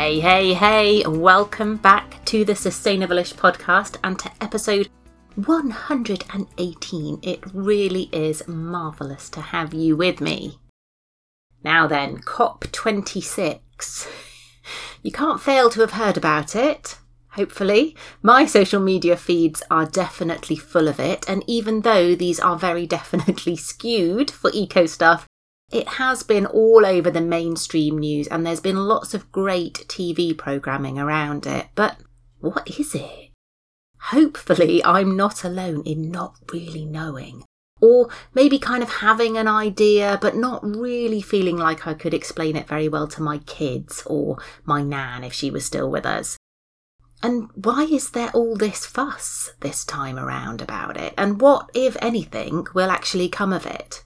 Hey, hey, hey, welcome back to the Sustainable-ish podcast and to episode 118. It really is marvellous to have you with me. Now then, COP26. You can't fail to have heard about it, hopefully. My social media feeds are definitely full of it, and even though these are very definitely skewed for eco stuff, it has been all over the mainstream news and there's been lots of great TV programming around it. But what is it? Hopefully, I'm not alone in not really knowing. Or maybe kind of having an idea, but not really feeling like I could explain it very well to my kids or my nan if she was still with us. And why is there all this fuss this time around about it? And what, if anything, will actually come of it?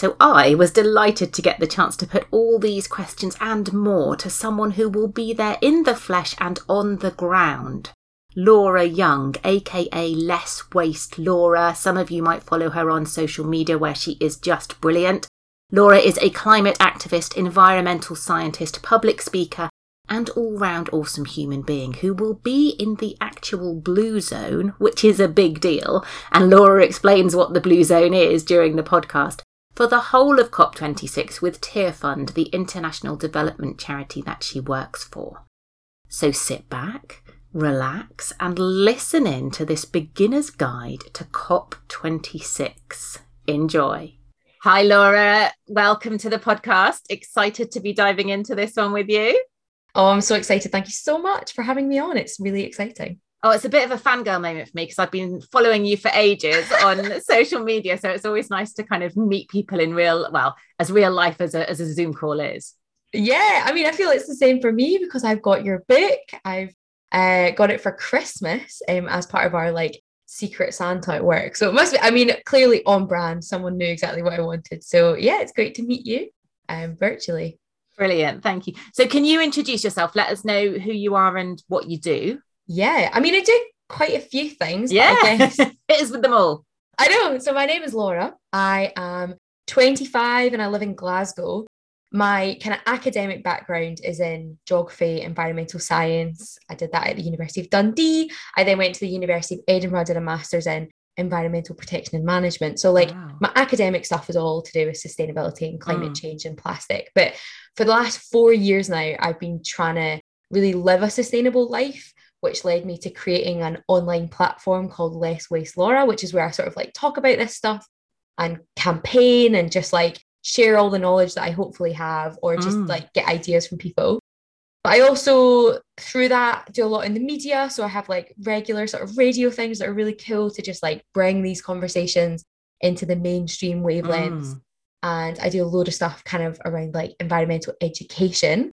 So I was delighted to get the chance to put all these questions and more to someone who will be there in the flesh and on the ground. Laura Young, aka Less Waste Laura. Some of you might follow her on social media where she is just brilliant. Laura is a climate activist, environmental scientist, public speaker, and all round awesome human being who will be in the actual blue zone, which is a big deal. And Laura explains what the blue zone is during the podcast for the whole of COP26 with Tearfund, the international development charity that she works for. So sit back, relax, and listen in to this beginner's guide to COP26. Enjoy. Hi, Laura. Welcome to the podcast. Excited to be diving into this one with you. Oh, I'm so excited. Thank you so much for having me on. It's really exciting. Oh, it's a bit of a fangirl moment for me because I've been following you for ages on social media. So it's always nice to kind of meet people in real, well, as real life as a, as a Zoom call is. Yeah, I mean, I feel it's the same for me because I've got your book. I've uh, got it for Christmas um, as part of our like secret Santa at work. So it must be, I mean, clearly on brand. Someone knew exactly what I wanted. So yeah, it's great to meet you um, virtually. Brilliant. Thank you. So can you introduce yourself? Let us know who you are and what you do. Yeah, I mean, I do quite a few things. Yeah, I guess it is with them all. I know. So my name is Laura. I am 25 and I live in Glasgow. My kind of academic background is in geography, environmental science. I did that at the University of Dundee. I then went to the University of Edinburgh, did a master's in environmental protection and management. So, like, wow. my academic stuff is all to do with sustainability and climate mm. change and plastic. But for the last four years now, I've been trying to really live a sustainable life which led me to creating an online platform called Less Waste Laura, which is where I sort of like talk about this stuff and campaign and just like share all the knowledge that I hopefully have or just mm. like get ideas from people. But I also, through that, do a lot in the media. So I have like regular sort of radio things that are really cool to just like bring these conversations into the mainstream wavelengths. Mm. And I do a load of stuff kind of around like environmental education.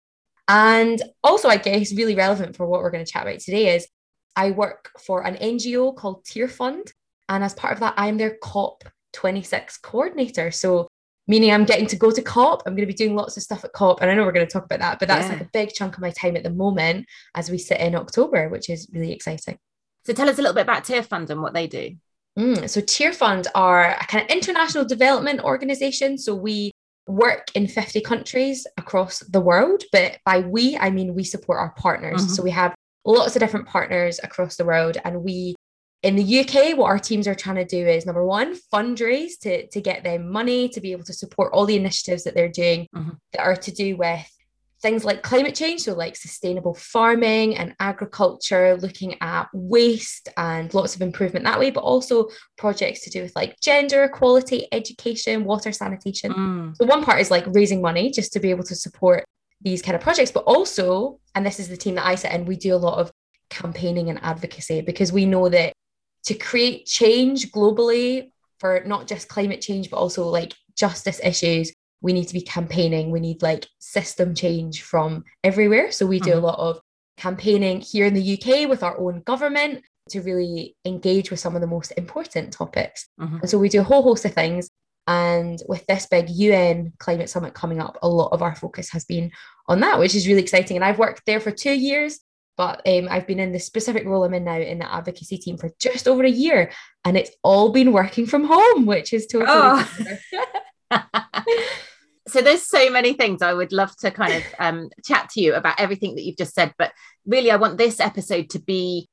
And also, I guess, really relevant for what we're going to chat about today is I work for an NGO called Tearfund. And as part of that, I'm their COP26 coordinator. So, meaning I'm getting to go to COP. I'm going to be doing lots of stuff at COP. And I know we're going to talk about that, but that's yeah. like a big chunk of my time at the moment as we sit in October, which is really exciting. So, tell us a little bit about Tearfund and what they do. Mm, so, Tearfund are a kind of international development organization. So, we work in 50 countries across the world. But by we, I mean we support our partners. Mm-hmm. So we have lots of different partners across the world and we in the UK, what our teams are trying to do is number one, fundraise to, to get them money to be able to support all the initiatives that they're doing mm-hmm. that are to do with things like climate change, so like sustainable farming and agriculture, looking at waste and lots of improvement that way, but also projects to do with like gender equality, education, water sanitation. Mm. So one part is like raising money just to be able to support these kind of projects, but also, and this is the team that I sit in, we do a lot of campaigning and advocacy because we know that to create change globally for not just climate change, but also like justice issues, we need to be campaigning. We need like system change from everywhere. So we do mm-hmm. a lot of campaigning here in the UK with our own government to really engage with some of the most important topics. Mm-hmm. And so we do a whole host of things. And with this big UN climate summit coming up, a lot of our focus has been on that, which is really exciting. And I've worked there for two years but um, I've been in the specific role I'm in now in the advocacy team for just over a year, and it's all been working from home, which is totally. Oh. so there's so many things I would love to kind of um, chat to you about everything that you've just said, but really I want this episode to be.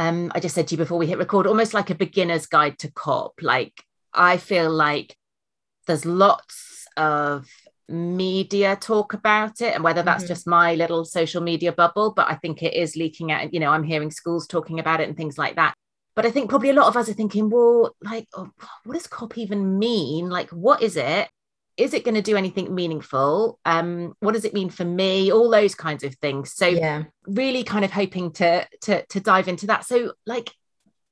Um, I just said to you before we hit record, almost like a beginner's guide to COP. Like I feel like there's lots of media talk about it and whether that's mm-hmm. just my little social media bubble but i think it is leaking out you know i'm hearing schools talking about it and things like that but i think probably a lot of us are thinking well like oh, what does cop even mean? Like what is it? Is it going to do anything meaningful? Um what does it mean for me? All those kinds of things. So yeah. really kind of hoping to to to dive into that. So like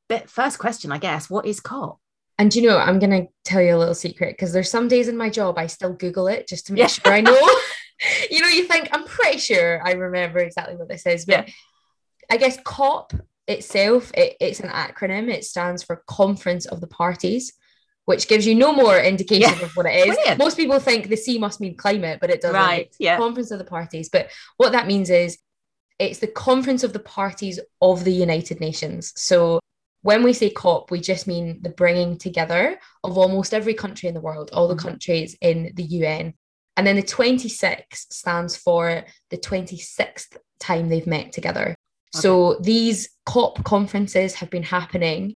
but first question i guess what is cop? And you know, I'm gonna tell you a little secret because there's some days in my job I still Google it just to make yeah. sure I know. you know, you think I'm pretty sure I remember exactly what this is, but yeah. I guess COP itself, it, it's an acronym. It stands for Conference of the Parties, which gives you no more indication yeah. of what it is. Brilliant. Most people think the C must mean climate, but it doesn't. Right. Yeah. Conference of the Parties. But what that means is it's the Conference of the Parties of the United Nations. So when we say COP, we just mean the bringing together of almost every country in the world, all the mm-hmm. countries in the UN. And then the 26 stands for the 26th time they've met together. Okay. So these COP conferences have been happening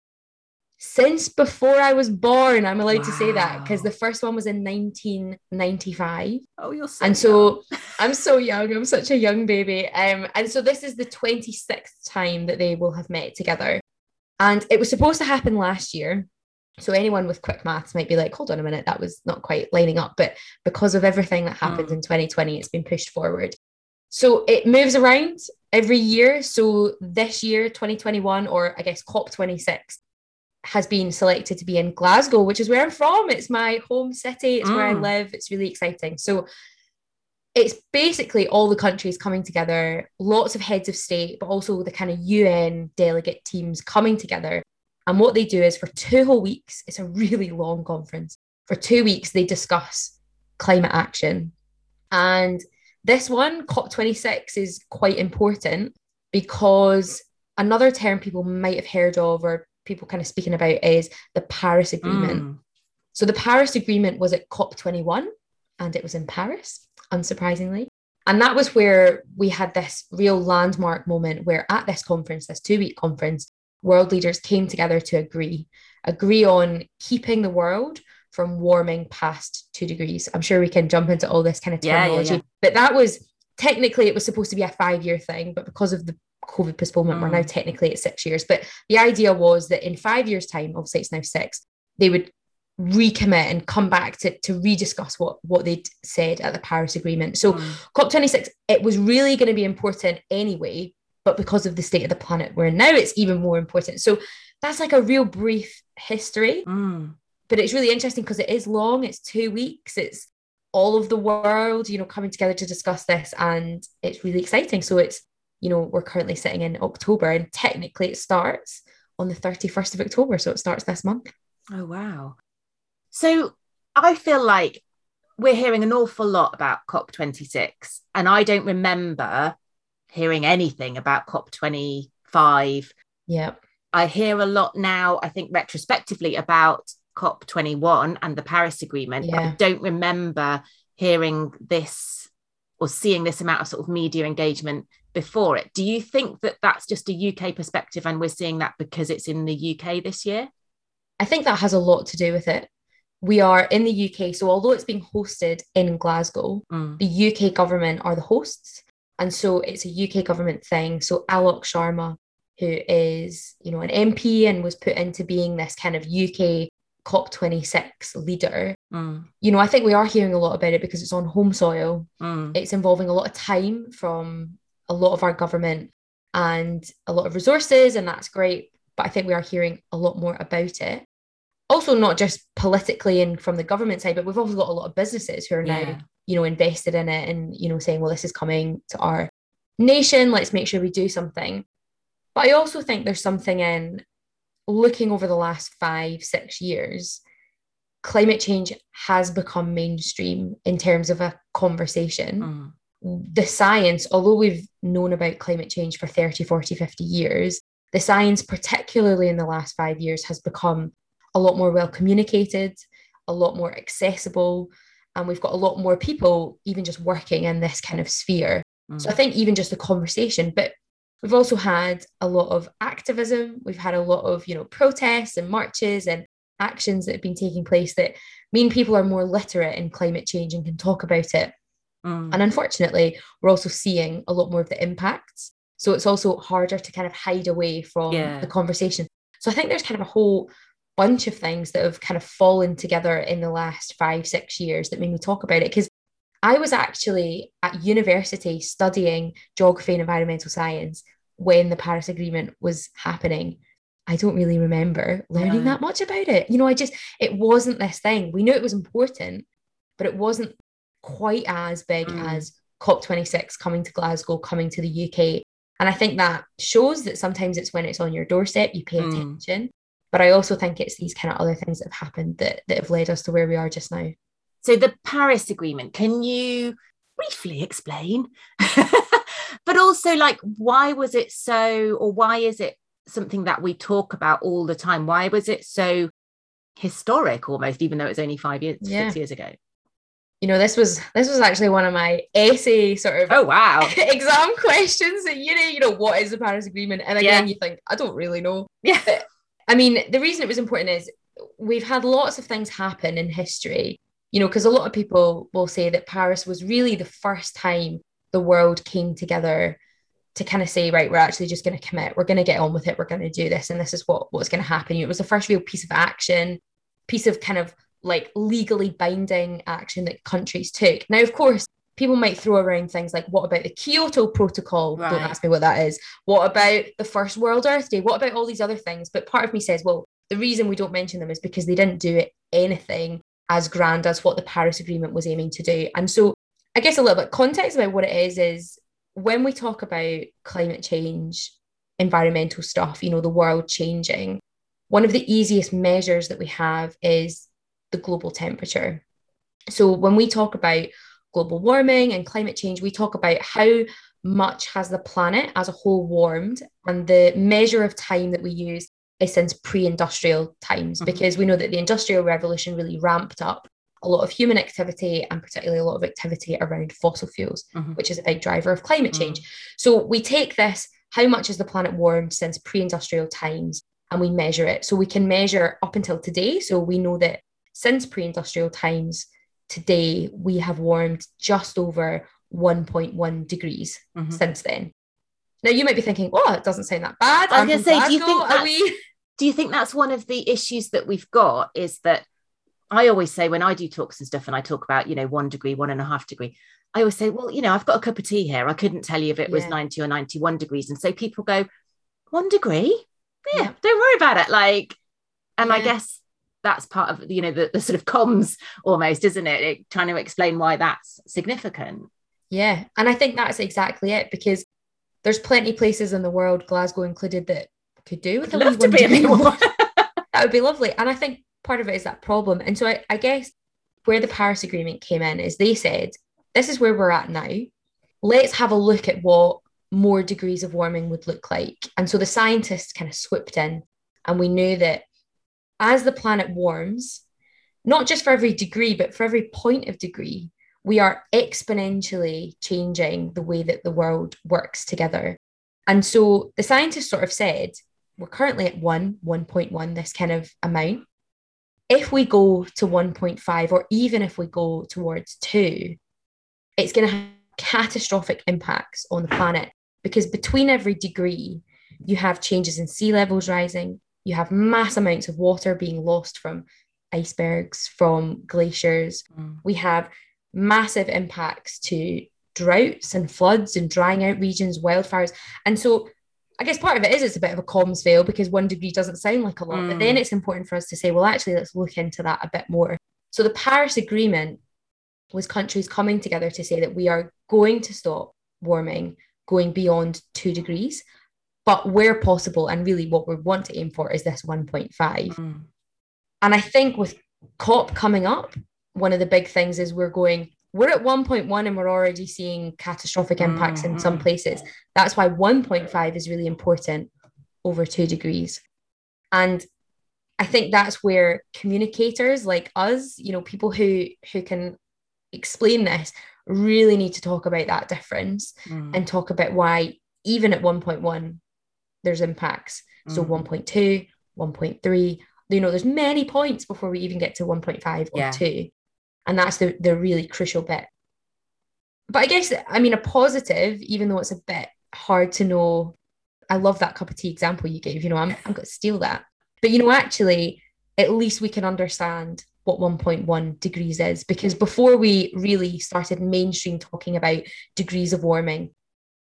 since before I was born. I'm allowed wow. to say that because the first one was in 1995. Oh, you're so and so I'm so young. I'm such a young baby. Um, and so this is the 26th time that they will have met together. And it was supposed to happen last year. So anyone with quick maths might be like, hold on a minute, that was not quite lining up. But because of everything that happened mm. in 2020, it's been pushed forward. So it moves around every year. So this year, 2021, or I guess COP26, has been selected to be in Glasgow, which is where I'm from. It's my home city, it's mm. where I mm. live. It's really exciting. So it's basically all the countries coming together, lots of heads of state, but also the kind of UN delegate teams coming together. And what they do is for two whole weeks, it's a really long conference. For two weeks, they discuss climate action. And this one, COP26, is quite important because another term people might have heard of or people kind of speaking about is the Paris Agreement. Mm. So the Paris Agreement was at COP21 and it was in Paris unsurprisingly. And that was where we had this real landmark moment where at this conference, this two week conference, world leaders came together to agree, agree on keeping the world from warming past two degrees. I'm sure we can jump into all this kind of terminology, yeah, yeah, yeah. but that was technically it was supposed to be a five year thing, but because of the COVID postponement, mm. we're now mm. technically at six years. But the idea was that in five years' time, obviously it's now six, they would recommit and come back to, to rediscuss what, what they'd said at the Paris Agreement. So, mm. COP26, it was really going to be important anyway, but because of the state of the planet we're in now, it's even more important. So, that's like a real brief history. Mm. But it's really interesting because it is long, it's two weeks, it's all of the world, you know, coming together to discuss this, and it's really exciting. So, it's, you know, we're currently sitting in October, and technically it starts on the 31st of October. So, it starts this month. Oh, wow. So I feel like we're hearing an awful lot about COP26, and I don't remember hearing anything about COP25. Yeah. I hear a lot now, I think retrospectively, about COP21 and the Paris Agreement. Yeah. I don't remember hearing this or seeing this amount of sort of media engagement before it. Do you think that that's just a UK perspective and we're seeing that because it's in the UK this year? I think that has a lot to do with it. We are in the UK, so although it's being hosted in Glasgow, mm. the UK government are the hosts. And so it's a UK government thing. So Alok Sharma, who is, you know, an MP and was put into being this kind of UK COP26 leader. Mm. You know, I think we are hearing a lot about it because it's on home soil. Mm. It's involving a lot of time from a lot of our government and a lot of resources, and that's great. But I think we are hearing a lot more about it. Also, not just politically and from the government side, but we've also got a lot of businesses who are yeah. now, you know, invested in it and, you know, saying, well, this is coming to our nation. Let's make sure we do something. But I also think there's something in looking over the last five, six years, climate change has become mainstream in terms of a conversation. Mm. The science, although we've known about climate change for 30, 40, 50 years, the science, particularly in the last five years, has become a lot more well communicated, a lot more accessible, and we've got a lot more people even just working in this kind of sphere. Mm. So I think even just the conversation, but We've also had a lot of activism. We've had a lot of, you know, protests and marches and actions that have been taking place that mean people are more literate in climate change and can talk about it. Mm. And unfortunately, we're also seeing a lot more of the impacts. So it's also harder to kind of hide away from yeah. the conversation. So I think there's kind of a whole bunch of things that have kind of fallen together in the last five, six years that made me talk about it. Because I was actually at university studying geography and environmental science when the Paris Agreement was happening. I don't really remember learning that much about it. You know, I just, it wasn't this thing. We knew it was important, but it wasn't quite as big mm. as COP26 coming to Glasgow, coming to the UK. And I think that shows that sometimes it's when it's on your doorstep, you pay mm. attention. But I also think it's these kind of other things that have happened that, that have led us to where we are just now. So the Paris Agreement, can you briefly explain? but also like why was it so or why is it something that we talk about all the time? Why was it so historic almost, even though it was only five years, yeah. six years ago? you know this was this was actually one of my essay sort of oh wow exam questions that you know you know what is the paris agreement and again yeah. you think i don't really know yeah but, i mean the reason it was important is we've had lots of things happen in history you know, because a lot of people will say that Paris was really the first time the world came together to kind of say, right, we're actually just going to commit, we're going to get on with it, we're going to do this, and this is what what's going to happen. It was the first real piece of action, piece of kind of like legally binding action that countries took. Now, of course, people might throw around things like, what about the Kyoto Protocol? Right. Don't ask me what that is. What about the first World Earth Day? What about all these other things? But part of me says, well, the reason we don't mention them is because they didn't do it anything as grand as what the Paris Agreement was aiming to do. And so, I guess a little bit context about what it is is when we talk about climate change, environmental stuff, you know, the world changing, one of the easiest measures that we have is the global temperature. So, when we talk about global warming and climate change, we talk about how much has the planet as a whole warmed, and the measure of time that we use since pre-industrial times mm-hmm. because we know that the industrial revolution really ramped up a lot of human activity and particularly a lot of activity around fossil fuels mm-hmm. which is a big driver of climate mm-hmm. change so we take this how much has the planet warmed since pre-industrial times and we measure it so we can measure up until today so we know that since pre-industrial times today we have warmed just over 1.1 degrees mm-hmm. since then now you might be thinking, "Oh, it doesn't sound that bad." I was going to say, do you think that we do you think that's one of the issues that we've got is that I always say when I do talks and stuff and I talk about, you know, one degree, one and a half degree, I always say, well, you know, I've got a cup of tea here. I couldn't tell you if it was yeah. 90 or 91 degrees. And so people go, one degree? Yeah, yeah. don't worry about it. Like, and yeah. I guess that's part of, you know, the, the sort of comms almost, isn't it? it? Trying to explain why that's significant. Yeah. And I think that's exactly it because there's plenty of places in the world, Glasgow included, that could do with a love to be a that would be lovely. And I think part of it is that problem. And so I, I guess where the Paris Agreement came in is they said, this is where we're at now. Let's have a look at what more degrees of warming would look like. And so the scientists kind of swooped in, and we knew that as the planet warms, not just for every degree, but for every point of degree, we are exponentially changing the way that the world works together. And so the scientists sort of said, we're currently at one, 1.1, this kind of amount. If we go to 1.5, or even if we go towards two, it's going to have catastrophic impacts on the planet because between every degree, you have changes in sea levels rising, you have mass amounts of water being lost from icebergs, from glaciers. Mm. We have massive impacts to droughts and floods and drying out regions, wildfires. And so I guess part of it is it's a bit of a comms fail because one degree doesn't sound like a lot, mm. but then mm. it's important for us to say, well, actually, let's look into that a bit more. So the Paris Agreement was countries coming together to say that we are going to stop warming going beyond two degrees, but where possible, and really what we want to aim for is this 1.5. Mm. And I think with COP coming up, one of the big things is we're going we're at 1.1 and we're already seeing catastrophic impacts mm-hmm. in some mm-hmm. places. That's why 1.5 is really important over two degrees. And I think that's where communicators like us, you know, people who who can explain this really need to talk about that difference mm. and talk about why even at 1.1 there's impacts. Mm. So 1.2, 1.3, you know, there's many points before we even get to 1.5 or yeah. 2 and that's the, the really crucial bit but i guess i mean a positive even though it's a bit hard to know i love that cup of tea example you gave you know i'm, I'm going to steal that but you know actually at least we can understand what 1.1 degrees is because before we really started mainstream talking about degrees of warming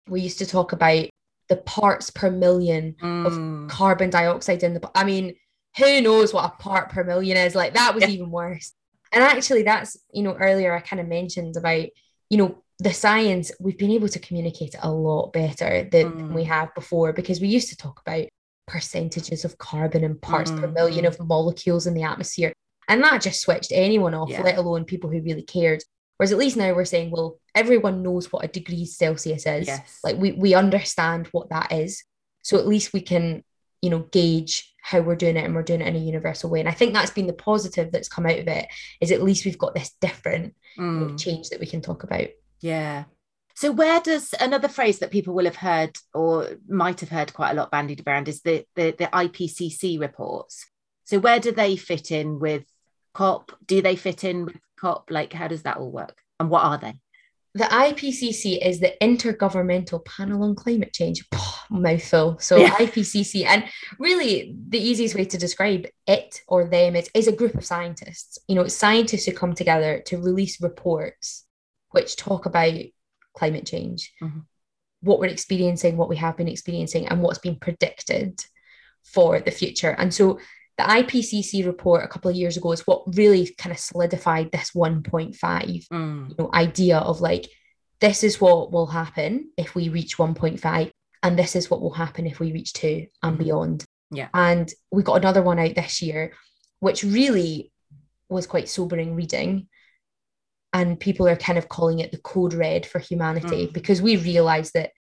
we used to talk about the parts per million mm. of carbon dioxide in the i mean who knows what a part per million is like that was yeah. even worse and actually that's you know earlier i kind of mentioned about you know the science we've been able to communicate it a lot better than mm. we have before because we used to talk about percentages of carbon and parts mm. per million of molecules in the atmosphere and that just switched anyone off yeah. let alone people who really cared whereas at least now we're saying well everyone knows what a degree celsius is yes. like we, we understand what that is so at least we can you know gauge how we're doing it and we're doing it in a universal way. And i think that's been the positive that's come out of it is at least we've got this different mm. change that we can talk about. Yeah. So where does another phrase that people will have heard or might have heard quite a lot bandied around is the the, the ipcc reports. So where do they fit in with cop? Do they fit in with cop? Like how does that all work? And what are they the IPCC is the Intergovernmental Panel on Climate Change. mouthful. So yeah. IPCC, and really the easiest way to describe it or them is, is a group of scientists. You know, scientists who come together to release reports which talk about climate change, mm-hmm. what we're experiencing, what we have been experiencing, and what's been predicted for the future. And so the IPCC report a couple of years ago is what really kind of solidified this 1.5 mm. you know, idea of like, this is what will happen if we reach 1.5, and this is what will happen if we reach two and mm-hmm. beyond. Yeah. And we got another one out this year, which really was quite sobering reading. And people are kind of calling it the code red for humanity mm. because we realize that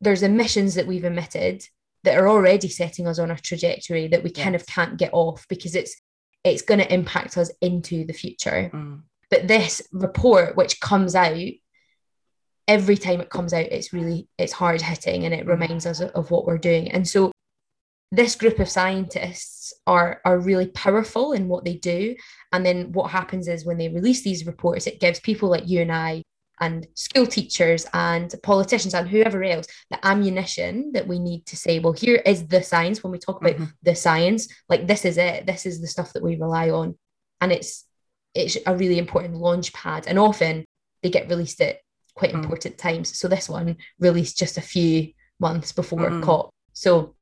there's emissions that we've emitted that are already setting us on a trajectory that we yes. kind of can't get off because it's it's going to impact us into the future. Mm. But this report, which comes out every time it comes out, it's really it's hard hitting and it mm. reminds us of what we're doing. And so this group of scientists are are really powerful in what they do. And then what happens is when they release these reports, it gives people like you and I and school teachers and politicians and whoever else the ammunition that we need to say well here is the science when we talk about mm-hmm. the science like this is it this is the stuff that we rely on and it's it's a really important launch pad and often they get released at quite mm. important times so this one released just a few months before mm. cop so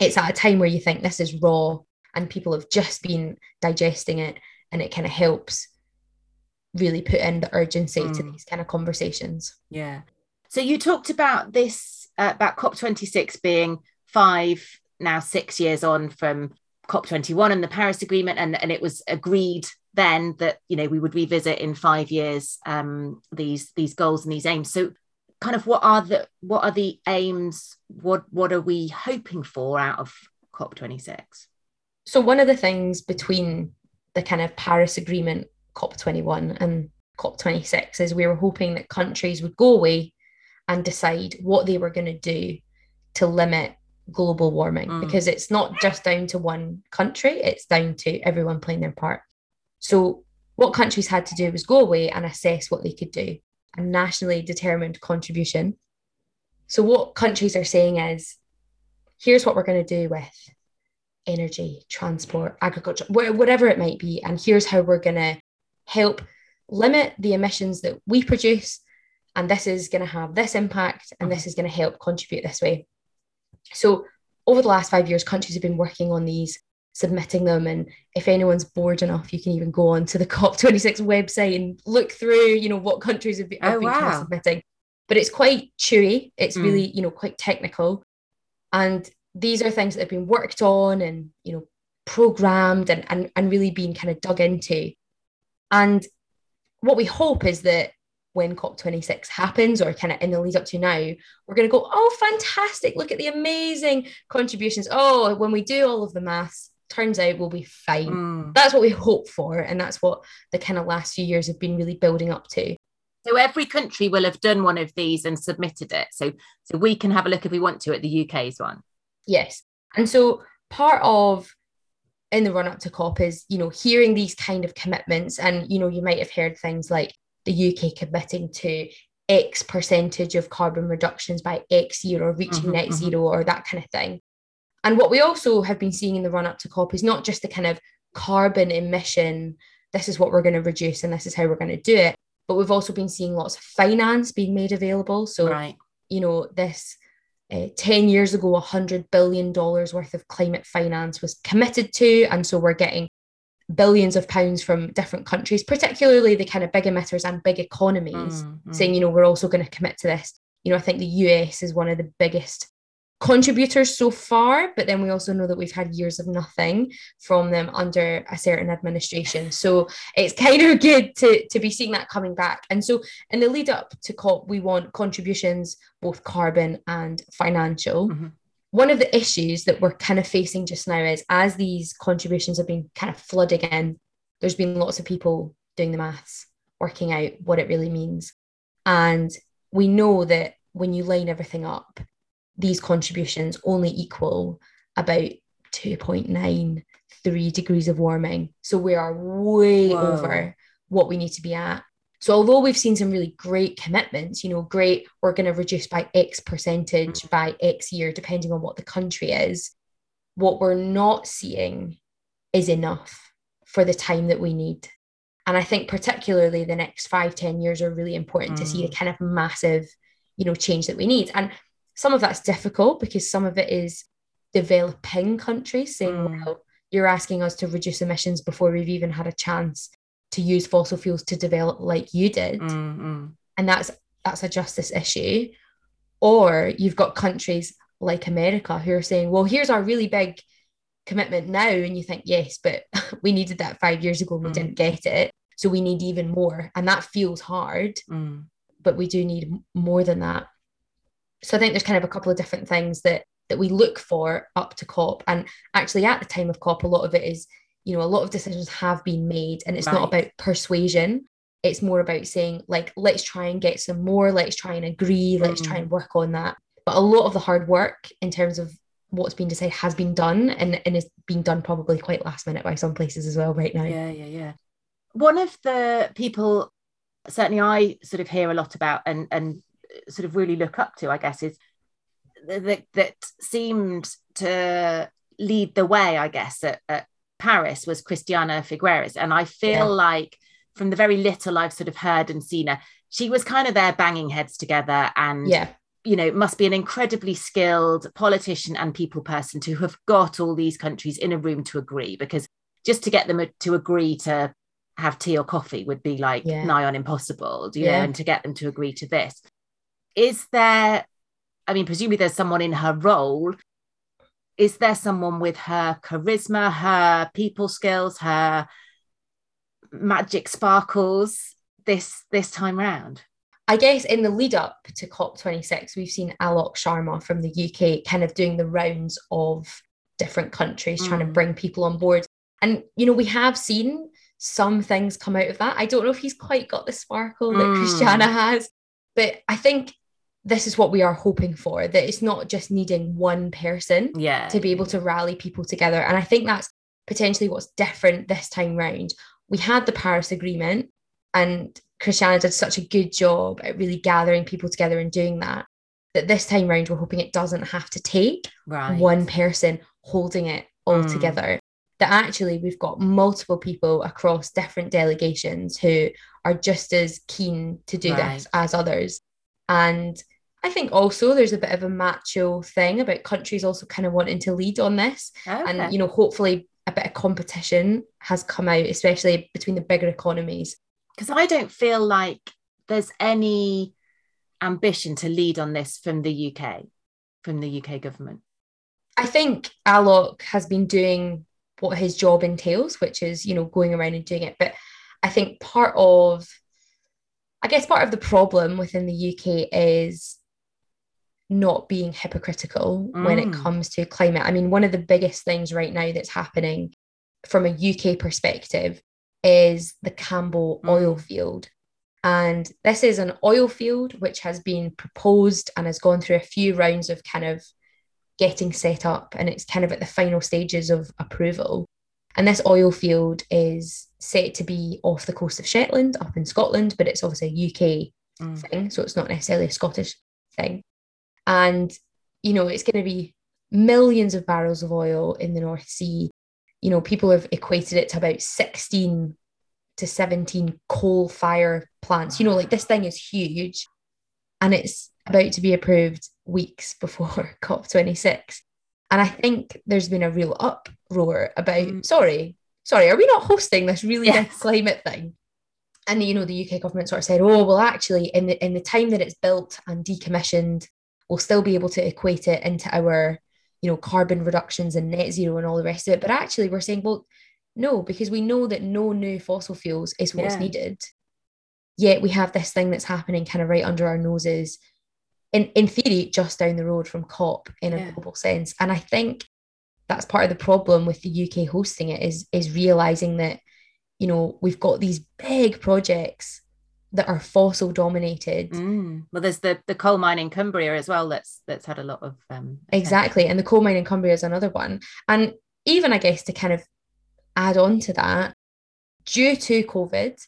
it's at a time where you think this is raw and people have just been digesting it and it kind of helps really put in the urgency mm. to these kind of conversations. Yeah. So you talked about this uh, about COP26 being five now six years on from COP21 and the Paris Agreement, and and it was agreed then that you know we would revisit in five years um, these these goals and these aims. So kind of what are the what are the aims? What what are we hoping for out of COP26? So one of the things between the kind of Paris Agreement COP21 and COP26 is we were hoping that countries would go away and decide what they were going to do to limit global warming mm. because it's not just down to one country, it's down to everyone playing their part. So, what countries had to do was go away and assess what they could do, a nationally determined contribution. So, what countries are saying is here's what we're going to do with energy, transport, agriculture, whatever it might be. And here's how we're going to help limit the emissions that we produce. And this is going to have this impact, and this is going to help contribute this way. So, over the last five years, countries have been working on these, submitting them. And if anyone's bored enough, you can even go on to the COP26 website and look through, you know, what countries have been, have oh, been wow. kind of submitting. But it's quite chewy. It's mm. really, you know, quite technical. And these are things that have been worked on and, you know, programmed and, and, and really being kind of dug into. And what we hope is that when COP26 happens or kind of in the lead up to now, we're going to go, oh, fantastic. Look at the amazing contributions. Oh, when we do all of the maths, turns out we'll be fine. Mm. That's what we hope for. And that's what the kind of last few years have been really building up to. So every country will have done one of these and submitted it. So so we can have a look if we want to at the UK's one. Yes. And so part of in the run up to COP is, you know, hearing these kind of commitments. And, you know, you might have heard things like the UK committing to X percentage of carbon reductions by X year or reaching mm-hmm, net mm-hmm. zero or that kind of thing. And what we also have been seeing in the run up to COP is not just the kind of carbon emission, this is what we're going to reduce and this is how we're going to do it, but we've also been seeing lots of finance being made available. So, right. you know, this uh, 10 years ago, $100 billion worth of climate finance was committed to. And so we're getting billions of pounds from different countries, particularly the kind of big emitters and big economies, mm, mm. saying, you know, we're also going to commit to this. You know, I think the US is one of the biggest contributors so far, but then we also know that we've had years of nothing from them under a certain administration. So it's kind of good to, to be seeing that coming back. And so in the lead up to COP, we want contributions, both carbon and financial. Mm-hmm. One of the issues that we're kind of facing just now is as these contributions have been kind of flooding in, there's been lots of people doing the maths, working out what it really means. And we know that when you line everything up, these contributions only equal about 2.93 degrees of warming. So we are way Whoa. over what we need to be at. So although we've seen some really great commitments, you know, great, we're going to reduce by X percentage mm. by X year, depending on what the country is, what we're not seeing is enough for the time that we need. And I think particularly the next five, ten years are really important mm. to see the mm. kind of massive, you know, change that we need. And some of that's difficult because some of it is developing countries saying, mm. well, you're asking us to reduce emissions before we've even had a chance to use fossil fuels to develop like you did. Mm-hmm. And that's that's a justice issue. Or you've got countries like America who are saying, well, here's our really big commitment now. And you think, yes, but we needed that five years ago and we mm. didn't get it. So we need even more. And that feels hard, mm. but we do need more than that so I think there's kind of a couple of different things that that we look for up to COP. And actually, at the time of COP, a lot of it is, you know, a lot of decisions have been made, and it's right. not about persuasion. It's more about saying, like, let's try and get some more, let's try and agree, let's try mm. and work on that. But a lot of the hard work in terms of what's been decided has been done and, and is being done probably quite last minute by some places as well right now. Yeah, yeah, yeah. One of the people certainly I sort of hear a lot about and and sort of really look up to, I guess, is that that seemed to lead the way, I guess, at, at Paris was Christiana Figueres. And I feel yeah. like from the very little I've sort of heard and seen her, she was kind of there banging heads together and yeah you know must be an incredibly skilled politician and people person to have got all these countries in a room to agree because just to get them to agree to have tea or coffee would be like yeah. nigh on impossible you yeah. know and to get them to agree to this is there i mean presumably there's someone in her role is there someone with her charisma her people skills her magic sparkles this this time round I guess in the lead up to COP26, we've seen Alok Sharma from the UK kind of doing the rounds of different countries, mm. trying to mm. bring people on board. And, you know, we have seen some things come out of that. I don't know if he's quite got the sparkle that Mm. Christiana has, but I think this is what we are hoping for that it's not just needing one person Yeah. to be able to rally people together. And I think that's potentially what's different this time round. We had the Paris Agreement, and Christiana did such a good job at really gathering people together and doing that. That this time round, we're hoping it doesn't have to take right. one person holding it all Mm. together. That actually we've got multiple people across different delegations who are just as keen to do Right. this as others. And I think also there's a bit of a macho thing about countries also kind of wanting to lead on this. Okay. And, you know, hopefully a bit of competition has come out, especially between the bigger economies. because I don't feel like there's any ambition to lead on this from the UK, from the UK government. I think Alok has been doing what his job entails, which is, you know, going around and doing it. But I think part of, I guess part of the problem within the UK is not being hypocritical when it Mm. comes to climate. I mean, one of the biggest things right now that's happening from a UK perspective is the Cambo Mm. oil field. And this is an oil field which has been proposed and has gone through a few rounds of kind of getting set up and it's kind of at the final stages of approval. And this oil field is set to be off the coast of Shetland up in Scotland, but it's obviously a UK Mm. thing, so it's not necessarily a Scottish thing. And, you know, it's going to be millions of barrels of oil in the North Sea. You know, people have equated it to about 16 to 17 coal fire plants. You know, like this thing is huge and it's about to be approved weeks before COP26. And I think there's been a real uproar about, Mm. sorry, sorry, are we not hosting this really big climate thing? And you know, the UK government sort of said, oh, well, actually, in the in the time that it's built and decommissioned, we'll still be able to equate it into our, you know, carbon reductions and net zero and all the rest of it. But actually, we're saying, well, no, because we know that no new fossil fuels is what's Yeah. needed. Yet we have this thing that's happening kind of right under our noses, in in theory, just down the road from COP in a Yeah. global sense. And I think that's part of the problem with the UK hosting it is is realizing that, you know, we've got these big projects that are fossil dominated. Mm. Well, there's the the coal mine in Cumbria as well. That's that's had a lot of um. Exactly. And the coal mine in Cumbria is another one. And even, I guess, to kind of add on to that, due to COVID,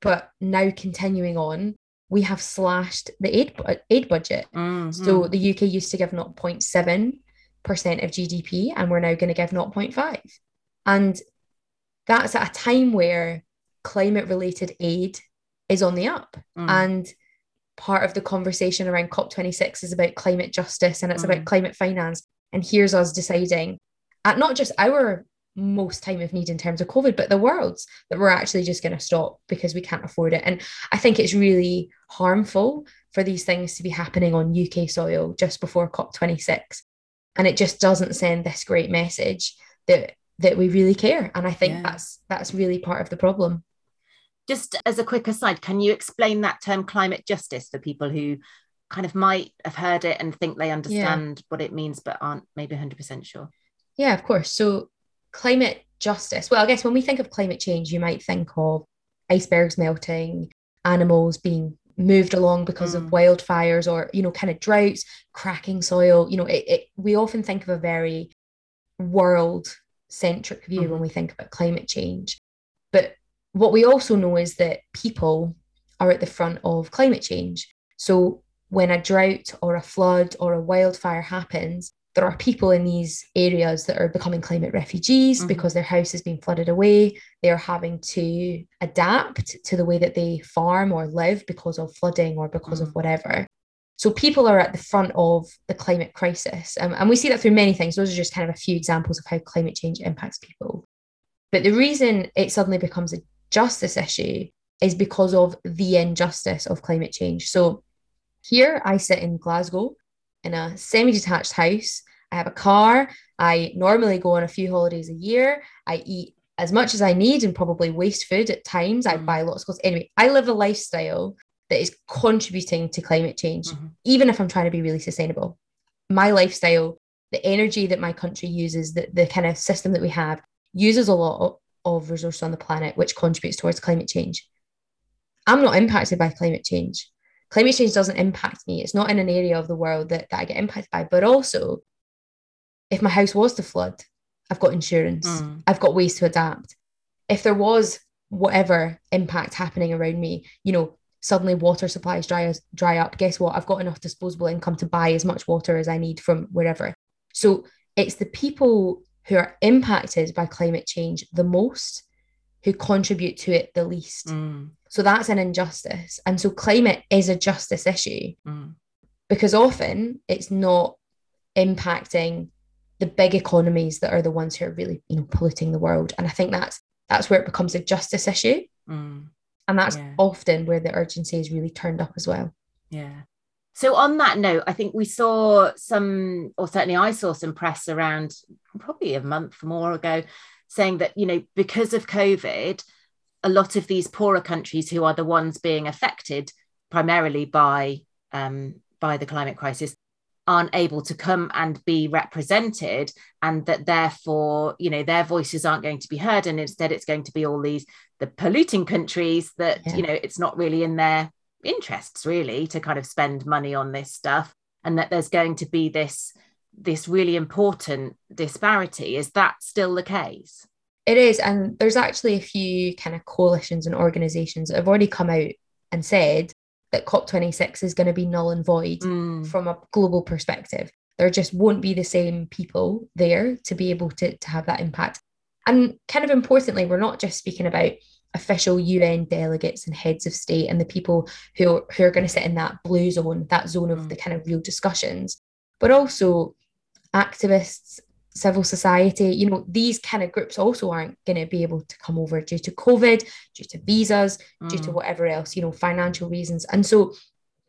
but now continuing on, we have slashed the aid, bu- aid budget. Mm, So the UK used to give 0.7% of GDP, and we're now going to give 0.5. And that's at a time where climate related aid is on the up. Mm. And part of the conversation around COP26 is about climate justice and it's Mm. about climate finance. And here's us deciding at not just our most time of need in terms of COVID, but the world's that we're actually just going to stop because we can't afford it. And I think it's really harmful for these things to be happening on UK soil just before COP26. And it just doesn't send this great message that that we really care. And I think Yeah. that's that's really part of the problem. Just as a quick aside, can you explain that term climate justice for people who kind of might have heard it and think they understand what it means but aren't maybe 100% sure? Yeah, of course. So, climate justice. Well, I guess when we think of climate change, you might think of icebergs melting, animals being moved along because of Mm. wildfires or, you know, kind of droughts, cracking soil. You know, it, it, we often think of a very world centric view when Mhm. we think about climate change. But what we also know is that people are at the front of climate change. So when a drought or a flood or a wildfire happens, there are people in these areas that are becoming climate refugees Mhm. because their house has been flooded away. They are having to adapt to the way that they farm or live because of flooding or because of Mhm. whatever. So people are at the front of the climate crisis. Um, and we see that through many things. Those are just kind of a few examples of how climate change impacts people. But the reason it suddenly becomes a justice issue is because of the injustice of climate change. So here I sit in Glasgow in a semi detached house. I have a car. I normally go on a few holidays a year. I eat as much as I need and probably waste food at times. I Mm. buy lots of clothes. Anyway, I live a lifestyle that is contributing to climate change, Mhm. even if I'm trying to be really sustainable. My lifestyle, the energy that my country uses, the, the kind of system that we have, uses a lot of resources on the planet, which contributes towards climate change. I'm not impacted by climate change. Climate change doesn't impact me. It's not in an area of the world that, that I get impacted by. But also, if my house was to flood, I've got insurance, mm. I've got ways to adapt. If there was whatever impact happening around me, you know, suddenly water supplies dry, dry up, guess what? I've got enough disposable income to buy as much water as I need from wherever. So it's the people who are impacted by climate change the most who contribute to it the least. Mm. So that's an injustice. And so climate is a justice issue mm. because often it's not impacting the big economies that are the ones who are really, you know, polluting the world. And I think that's that's where it becomes a justice issue. Mm. And that's yeah. often where the urgency is really turned up as well. Yeah. So on that note, I think we saw some, or certainly I saw some press around probably a month or more ago saying that, you know, because of COVID, a lot of these poorer countries who are the ones being affected primarily by um, by the climate crisis aren't able to come and be represented and that therefore you know their voices aren't going to be heard and instead it's going to be all these the polluting countries that yeah. you know it's not really in their interests really to kind of spend money on this stuff and that there's going to be this this really important disparity is that still the case it is and there's actually a few kind of coalitions and organizations that have already come out and said that COP26 is going to be null and void mm. from a global perspective. There just won't be the same people there to be able to, to have that impact. And kind of importantly, we're not just speaking about official UN delegates and heads of state and the people who, who are going to sit in that blue zone, that zone of mm. the kind of real discussions, but also activists civil society, you know, these kind of groups also aren't going to be able to come over due to COVID, due to visas, mm. due to mm. whatever else, you know, financial reasons. And so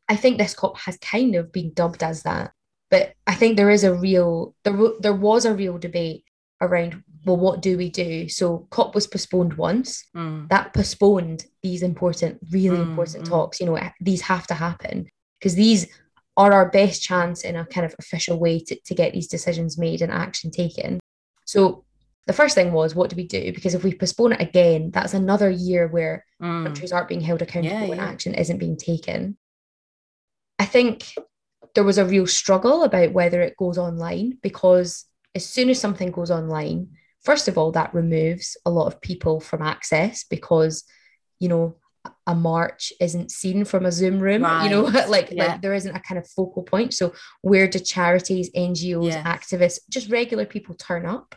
I think this COP has kind of been dubbed as that. But I think there is a real, there, there was a real debate around, well, what do we do? So COP was postponed once. Mm. That postponed these important, really mm, important mm. talks. You know, these have to happen because these are our best chance in a kind of official way to, to get these decisions made and action taken. So the first thing was, what do we do? Because if we postpone it again, that's another year where mm. countries aren't being held accountable yeah, when action isn't being taken. I think there was a real struggle about whether it goes online because as soon as something goes online, first of all, that removes a lot of people from access because, you know, a march isn't seen from a zoom room right. you know like yeah. like there isn't a kind of focal point so where do charities ngos yes. activists just regular people turn up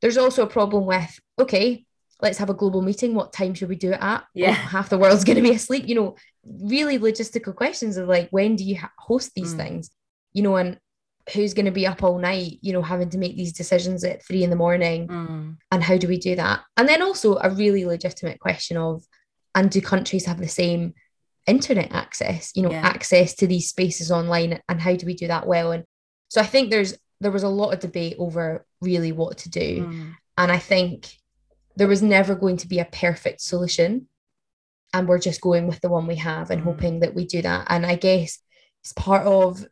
there's also a problem with okay let's have a global meeting what time should we do it at yeah oh, half the world's going to be asleep you know really logistical questions of like when do you ha- host these mm. things you know and who's going to be up all night you know having to make these decisions at three in the morning mm. and how do we do that and then also a really legitimate question of and do countries have the same internet access you know yeah. access to these spaces online and how do we do that well and so i think there's there was a lot of debate over really what to do mm. and i think there was never going to be a perfect solution and we're just going with the one we have and mm. hoping that we do that and i guess it's part of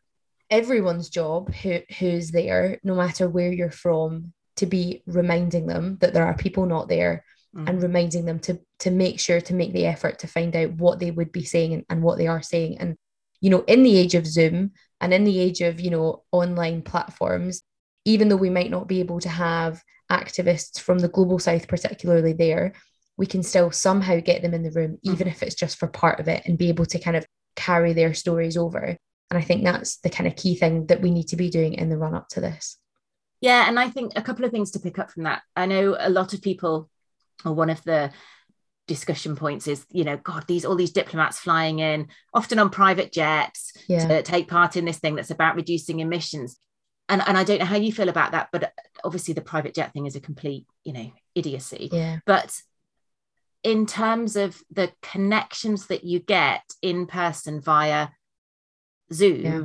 everyone's job who who's there no matter where you're from to be reminding them that there are people not there mm. and reminding them to to make sure to make the effort to find out what they would be saying and, and what they are saying and you know in the age of zoom and in the age of you know online platforms even though we might not be able to have activists from the global south particularly there we can still somehow get them in the room even mm. if it's just for part of it and be able to kind of carry their stories over and i think that's the kind of key thing that we need to be doing in the run up to this yeah and i think a couple of things to pick up from that i know a lot of people or one of the discussion points is you know god these all these diplomats flying in often on private jets yeah. to take part in this thing that's about reducing emissions and and i don't know how you feel about that but obviously the private jet thing is a complete you know idiocy yeah. but in terms of the connections that you get in person via zoom yeah.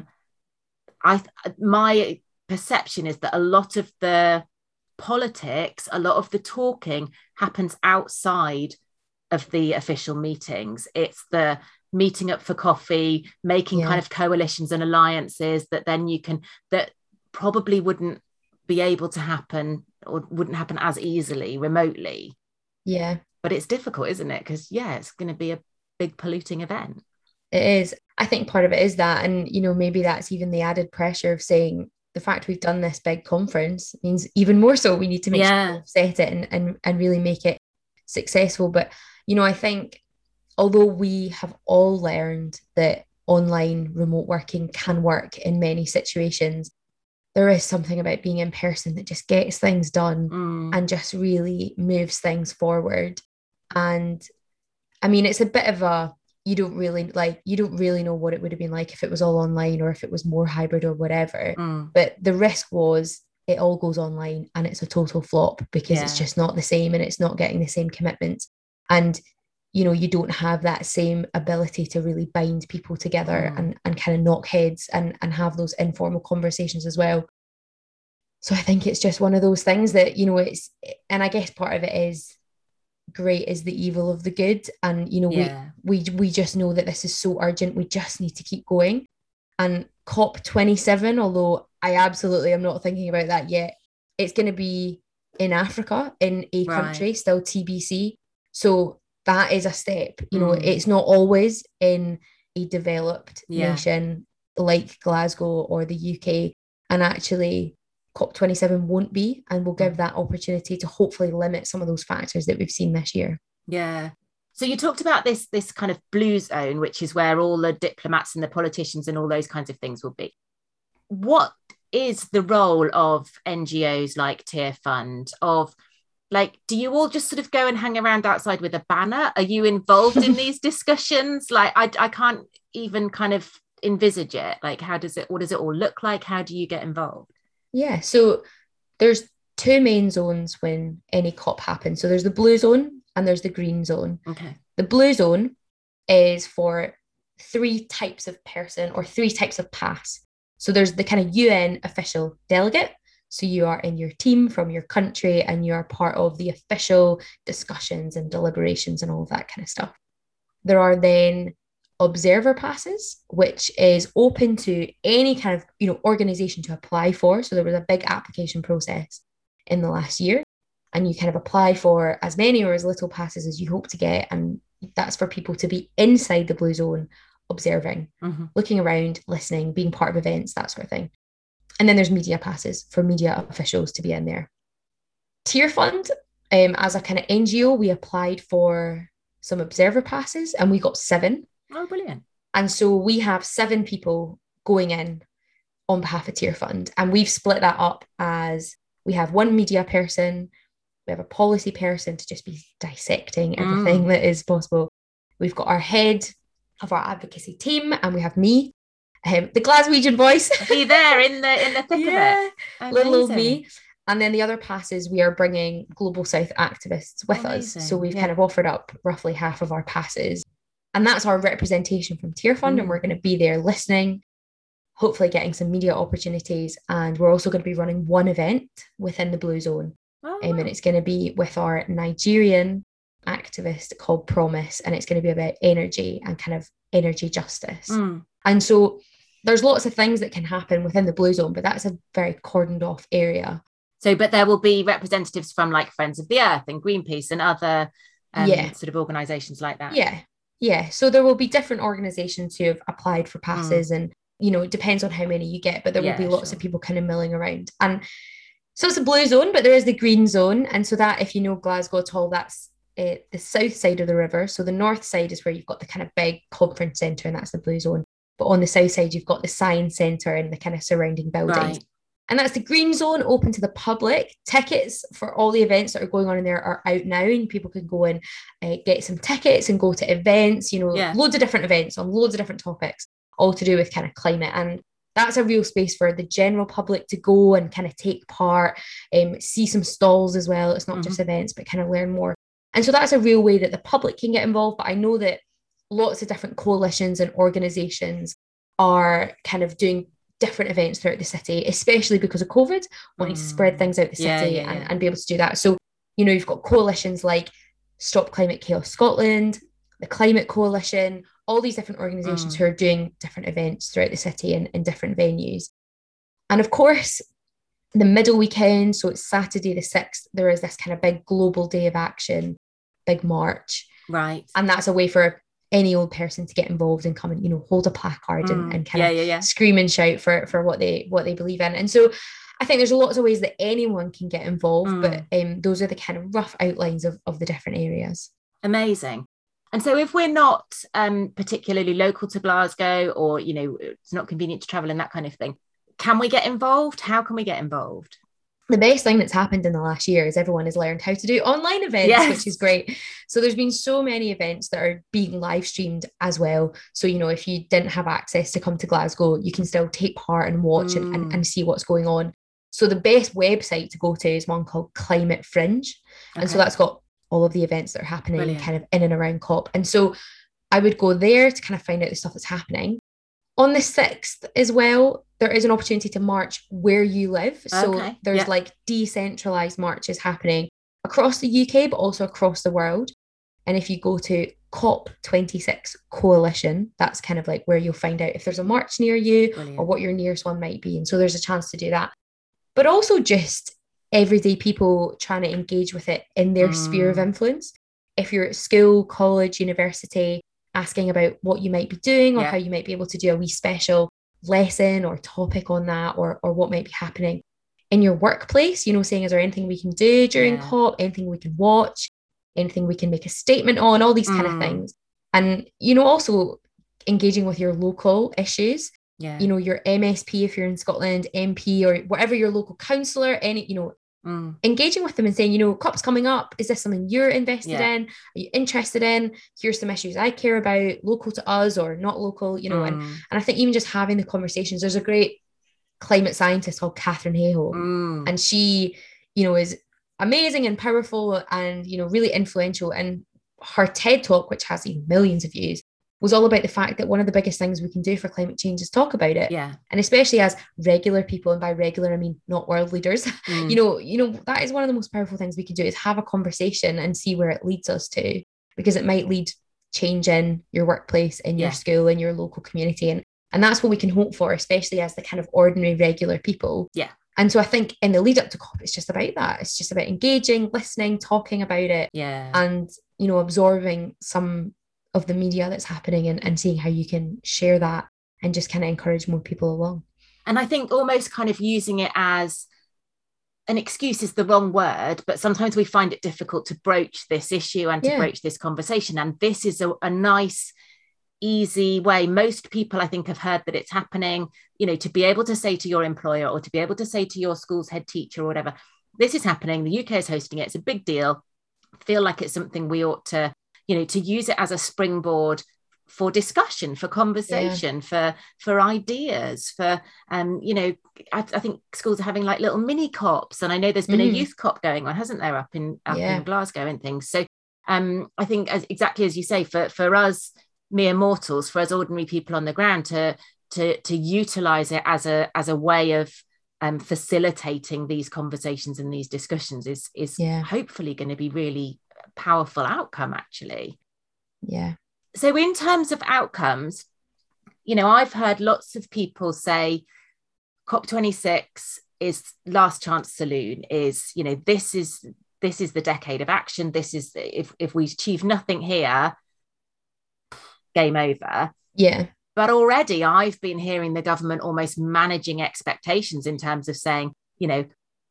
i my perception is that a lot of the politics, a lot of the talking happens outside of the official meetings. It's the meeting up for coffee, making yeah. kind of coalitions and alliances that then you can, that probably wouldn't be able to happen or wouldn't happen as easily remotely. Yeah. But it's difficult, isn't it? Because, yeah, it's going to be a big polluting event. It is. I think part of it is that. And, you know, maybe that's even the added pressure of saying the fact we've done this big conference means even more so we need to make yeah. sure we set it and, and, and really make it successful. But, you know, I think although we have all learned that online remote working can work in many situations, there is something about being in person that just gets things done mm. and just really moves things forward. And I mean, it's a bit of a you don't really like you don't really know what it would have been like if it was all online or if it was more hybrid or whatever. Mm. But the risk was it all goes online and it's a total flop because yeah. it's just not the same and it's not getting the same commitments. And you know you don't have that same ability to really bind people together mm. and, and kind of knock heads and, and have those informal conversations as well so i think it's just one of those things that you know it's and i guess part of it is great is the evil of the good and you know yeah. we we we just know that this is so urgent we just need to keep going and cop 27 although i absolutely am not thinking about that yet it's going to be in africa in a right. country still tbc so that is a step. You know, mm. it's not always in a developed yeah. nation like Glasgow or the UK. And actually, COP27 won't be, and will give mm. that opportunity to hopefully limit some of those factors that we've seen this year. Yeah. So you talked about this this kind of blue zone, which is where all the diplomats and the politicians and all those kinds of things will be. What is the role of NGOs like Tearfund of like do you all just sort of go and hang around outside with a banner are you involved in these discussions like I, I can't even kind of envisage it like how does it what does it all look like how do you get involved yeah so there's two main zones when any cop happens. So there's the blue zone and there's the green zone. Okay. The blue zone is for three types of person or three types of pass. So there's the kind of un official delegate. So you are in your team from your country and you are part of the official discussions and deliberations and all of that kind of stuff. There are then observer passes, which is open to any kind of you know organization to apply for. So there was a big application process in the last year, and you kind of apply for as many or as little passes as you hope to get, and that's for people to be inside the blue zone, observing, mm-hmm. looking around, listening, being part of events, that sort of thing. And then there's media passes for media officials to be in there. Tearfund, um, as a kind of NGO, we applied for some observer passes and we got seven. Oh, brilliant. And so we have seven people going in on behalf of Tearfund. And we've split that up as we have one media person, we have a policy person to just be dissecting everything mm. that is possible. We've got our head of our advocacy team, and we have me, um, the Glaswegian voice. Be there in the in the thick yeah, of it. Little old me. And then the other passes, we are bringing Global South activists with Amazing. us. So we've yeah. kind of offered up roughly half of our passes. And that's our representation from Tearfund. Mm. And we're going to be there listening, hopefully getting some media opportunities. And we're also going to be running one event within the Blue Zone. Oh, um, and it's going to be with our Nigerian activist called Promise. And it's going to be about energy and kind of energy justice. Mm. And so there's lots of things that can happen within the blue zone, but that's a very cordoned off area. So, but there will be representatives from like Friends of the Earth and Greenpeace and other um, yeah. sort of organizations like that. Yeah. Yeah. So there will be different organizations who have applied for passes mm. and, you know, it depends on how many you get, but there yeah, will be lots sure. of people kind of milling around. And so it's a blue zone, but there is the green zone. And so that, if you know Glasgow at all, that's uh, the south side of the river. So the north side is where you've got the kind of big conference centre, and that's the blue zone. But on the south side, you've got the science centre and the kind of surrounding buildings. Right. And that's the green zone open to the public. Tickets for all the events that are going on in there are out now, and people can go and uh, get some tickets and go to events, you know, yeah. loads of different events on loads of different topics, all to do with kind of climate. And that's a real space for the general public to go and kind of take part, um, see some stalls as well. It's not mm-hmm. just events, but kind of learn more. And so that's a real way that the public can get involved. But I know that lots of different coalitions and organizations are kind of doing different events throughout the city, especially because of COVID, wanting mm. to spread mm. things out the city yeah, yeah, and, and be able to do that. So, you know, you've got coalitions like Stop Climate Chaos Scotland, the Climate Coalition, all these different organizations mm. who are doing different events throughout the city and in different venues. And of course, the middle weekend, so it's Saturday the 6th, there is this kind of big global day of action, big march. Right. And that's a way for any old person to get involved and come and, you know, hold a placard and, Mm. and kind yeah, of yeah, yeah. scream and shout for for what they what they believe in. And so I think there's lots of ways that anyone can get involved, Mm. but um, those are the kind of rough outlines of, of the different areas. Amazing. And so if we're not um, particularly local to Glasgow or, you know, it's not convenient to travel and that kind of thing, can we get involved? How can we get involved? The best thing that's happened in the last year is everyone has learned how to do online events, Yes. which is great. So there's been so many events that are being live streamed as well. So, you know, if you didn't have access to come to Glasgow, you can still take part and watch and, and, Mm. and see what's going on. So the best website to go to is one called Climate Fringe. And so that's got all of the events that are happening Brilliant. kind of in and around COP. And so I would go there to kind of find out the stuff that's happening. On the 6th as well, there is an opportunity to march where you live. So Okay, there's yeah. like decentralized marches happening across the UK, but also across the world. And if you go to COP26 Coalition, that's kind of like where you'll find out if there's a march near you Brilliant. or what your nearest one might be. And so there's a chance to do that. But also just everyday people trying to engage with it in their sphere of Mm. influence. If you're at school, college, university, asking about what you might be doing or Yeah. how you might be able to do a wee special lesson or topic on that or, or what might be happening in your workplace, you know, saying, is there anything we can do during Yeah. COP, anything we can watch, anything we can make a statement on, all these kind of Mm. things. And, you know, also engaging with your local issues yeah. you know your MSP if you're in Scotland, MP or whatever your local councillor, any you know, Mm. engaging with them and saying, you know, COP's coming up. Is this something you're invested Yeah. in? Are you interested in? Here's some issues I care about, local to us or not local, you know. And Mm. and I think even just having the conversations, there's a great climate scientist called Katharine Hayhoe, Mm. and she, you know, is amazing and powerful and you know really influential. And her TED talk, which has millions of views, was all about the fact that one of the biggest things we can do for climate change is talk about it yeah. and especially as regular people and by regular i mean not world leaders Mm. you know you know that is one of the most powerful things we can do is have a conversation and see where it leads us to because it might lead change in your workplace in your Yeah. school in your local community and and that's what we can hope for especially as the kind of ordinary regular people Yeah. and so i think in the lead up to cop it's just about that it's just about engaging listening talking about it yeah. and you know absorbing some of the media that's happening and, and seeing how you can share that and just kind of encourage more people along and I think almost kind of using it as an excuse is the wrong word, but sometimes we find it difficult to broach this issue and to Yeah. broach this conversation. And this is a, a nice, easy way. Most people, I think, have heard that it's happening. You know, to be able to say to your employer or to be able to say to your school's head teacher or whatever, this is happening. The UK is hosting it. It's a big deal. Feel like it's something we ought to, you know, to use it as a springboard for discussion for conversation for for ideas for um you know I, I think schools are having like little mini cops and i know there's been a Mm. youth cop going on hasn't there up in up Yeah. in glasgow and things so um i think as exactly as you say for for us mere mortals for us ordinary people on the ground to to to utilize it as a as a way of um facilitating these conversations and these discussions is is Yeah. hopefully going to be really powerful outcome actually. Yeah. So in terms of outcomes you know i've heard lots of people say cop26 is last chance saloon is you know this is this is the decade of action. This is if if we achieve nothing here game over. Yeah. But already i've been hearing the government almost managing expectations in terms of saying you know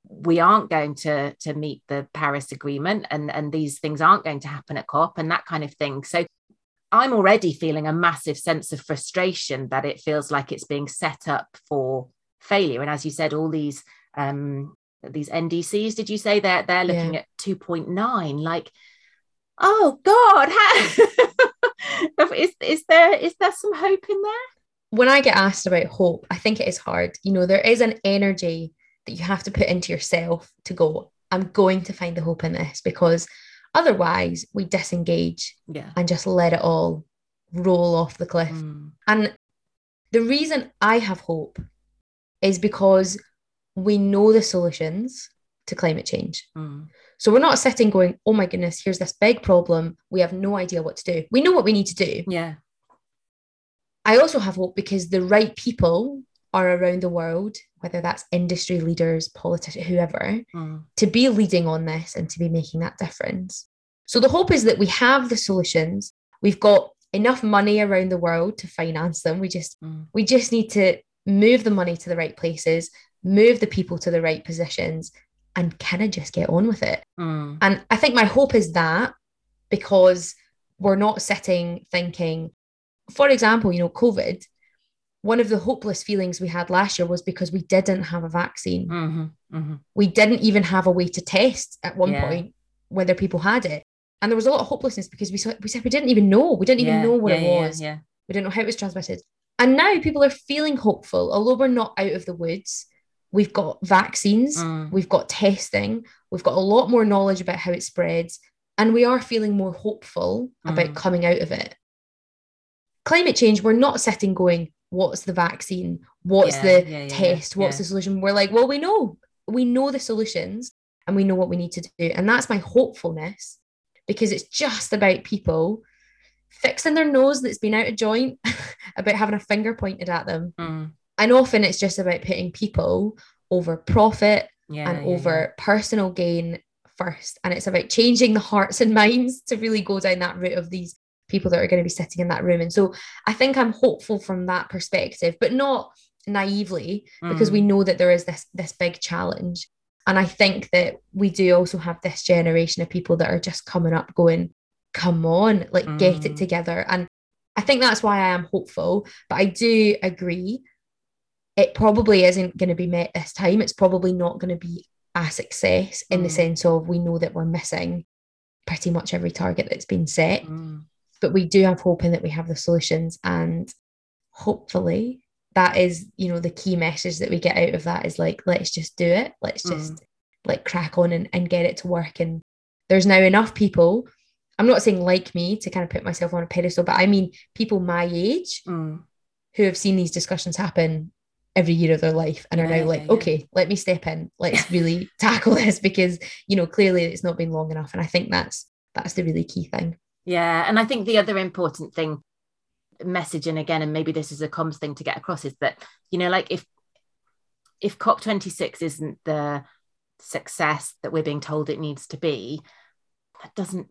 we aren't going to to meet the paris agreement and and these things aren't going to happen at cop and that kind of thing so i'm already feeling a massive sense of frustration that it feels like it's being set up for failure and as you said all these um these ndcs did you say they're they're looking Yeah. at 2.9 like oh god how is, is there is there some hope in there when I get asked about hope, I think it is hard. You know, there is an energy that you have to put into yourself to go, I'm going to find the hope in this because otherwise we disengage yeah and just let it all roll off the cliff. Mm. And the reason I have hope is because we know the solutions to climate change. Mm. So we're not sitting going, oh my goodness, here's this big problem. We have no idea what to do. We know what we need to do. yeah I also have hope because the right people are around the world, whether that's industry leaders, politicians, whoever, Mm. to be leading on this and to be making that difference. So the hope is that we have the solutions. We've got enough money around the world to finance them. We just Mm. we just need to move the money to the right places, move the people to the right positions, and kind of just get on with it. Mm. And I think my hope is that because we're not sitting thinking, for example, you know, COVID, one of the hopeless feelings we had last year was because we didn't have a vaccine. Mhm. Mhm. We didn't even have a way to test at one Yeah. point whether people had it. And there was a lot of hopelessness because we said we said we didn't even know. We didn't even know what yeah, it was. Yeah. We didn't know how it was transmitted. And now people are feeling hopeful, although we're not out of the woods. We've got vaccines, Mm. we've got testing, we've got a lot more knowledge about how it spreads, and we are feeling more hopeful about Mm. coming out of it. Climate change, we're not sitting going, what's the vaccine? What's Yeah, the yeah, yeah, test? What's yeah. the solution? We're like, well, we know, we know the solutions and we know what we need to do. And that's my hopefulness because it's just about people fixing their nose that's been out of joint, about having a finger pointed at them. Mm. And often it's just about putting people over profit Yeah. and yeah, over personal gain first. And it's about changing the hearts and minds to really go down that route of these people that are going to be sitting in that room. And so I think I'm hopeful from that perspective, but not naively because we Mm. know that there is this this big challenge. And I think that we do also have this generation of people that are just coming up going, come on, like get it Mm. together. And I think that's why I am hopeful. But I do agree it probably isn't going to be met this time. It's probably not going to be a success in the Mm. sense of we know that we're missing pretty much every target that's been set. But we do have hope in that we have the solutions and hopefully that is, you know, the key message that we get out of that is like, let's just do it. Let's Mm. just like crack on and, and get it to work. And there's now enough people. I'm not saying like me to kind of put myself on a pedestal, but I mean people my age Mm. who have seen these discussions happen every year of their life and are Yeah, now like, yeah, yeah. okay, let me step in. Let's really tackle this because, you know, clearly it's not been long enough. And I think that's that's the really key thing. Yeah, and I think the other important thing, message, and again, and maybe this is a comms thing to get across, is that you know, like if if COP twenty six isn't the success that we're being told it needs to be, that doesn't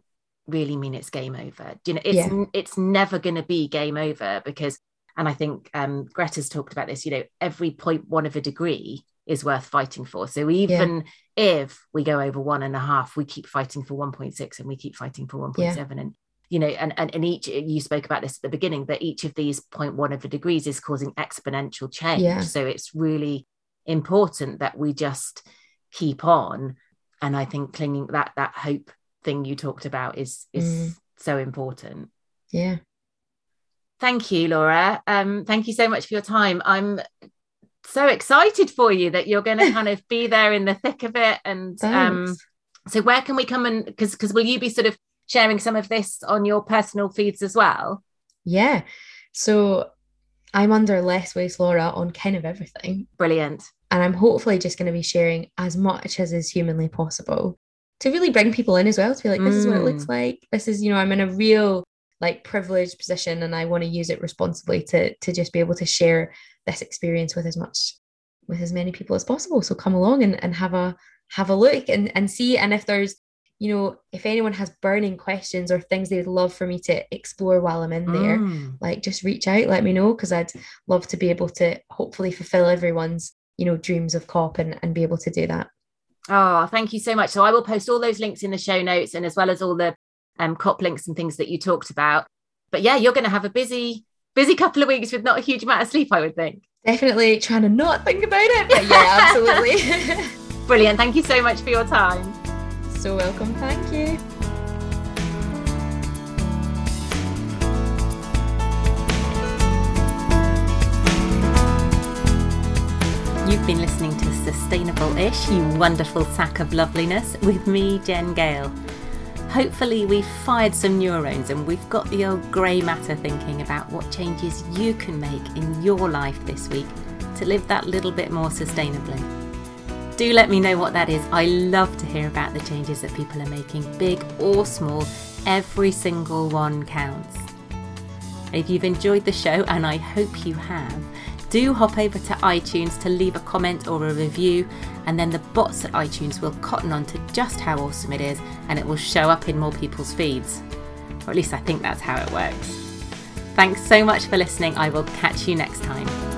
really mean it's game over. Do you know, it's Yeah. it's never going to be game over because, and I think um, Greta's talked about this. You know, every point one of a degree is worth fighting for. So even if we go over one and a half, we keep fighting for 1.6 and we keep fighting for 1.7 and you know and, and and each you spoke about this at the beginning that each of these 0.1 of a degrees is causing exponential change. Yeah. so it's really important that we just keep on. And i think clinging that that hope thing you talked about is is Mm. so important. Yeah. thank you laura. Um thank you so much for your time. I'm so excited for you that you're going to kind of be there in the thick of it. And um so where can we come and because because will you be sort of sharing some of this on your personal feeds as well Yeah. So I'm under Less Waste Laura on kind of everything. brilliant And I'm hopefully just going to be sharing as much as is humanly possible to really bring people in as well to be like, this is what it looks Mm. like. This is, you know, I'm in a real like privileged position and I want to use it responsibly to to just be able to share this experience with as much with as many people as possible. So come along and, and have a have a look and, and see. And if there's, you know, if anyone has burning questions or things they'd love for me to explore while I'm in there, Mm. like just reach out let me know because i'd love to be able to hopefully fulfill everyone's you know dreams of cop and, and be able to do that. Oh thank you so much. So i will post all those links in the show notes and as well as all the um cop links and things that you talked about. But yeah you're going to have a busy busy couple of weeks with not a huge amount of sleep i would think. Definitely trying to not think about it but yeah absolutely. Brilliant. Thank you so much for your time so welcome thank you You've been listening to Sustainable Ish, you wonderful sack of loveliness, with me, Jen Gale. Hopefully, we've fired some neurons and we've got the old grey matter thinking about what changes you can make in your life this week to live that little bit more sustainably. Do let me know what that is. I love to hear about the changes that people are making, big or small. Every single one counts. If you've enjoyed the show, and I hope you have, do hop over to iTunes to leave a comment or a review, and then the bots at iTunes will cotton on to just how awesome it is and it will show up in more people's feeds. Or at least I think that's how it works. Thanks so much for listening. I will catch you next time.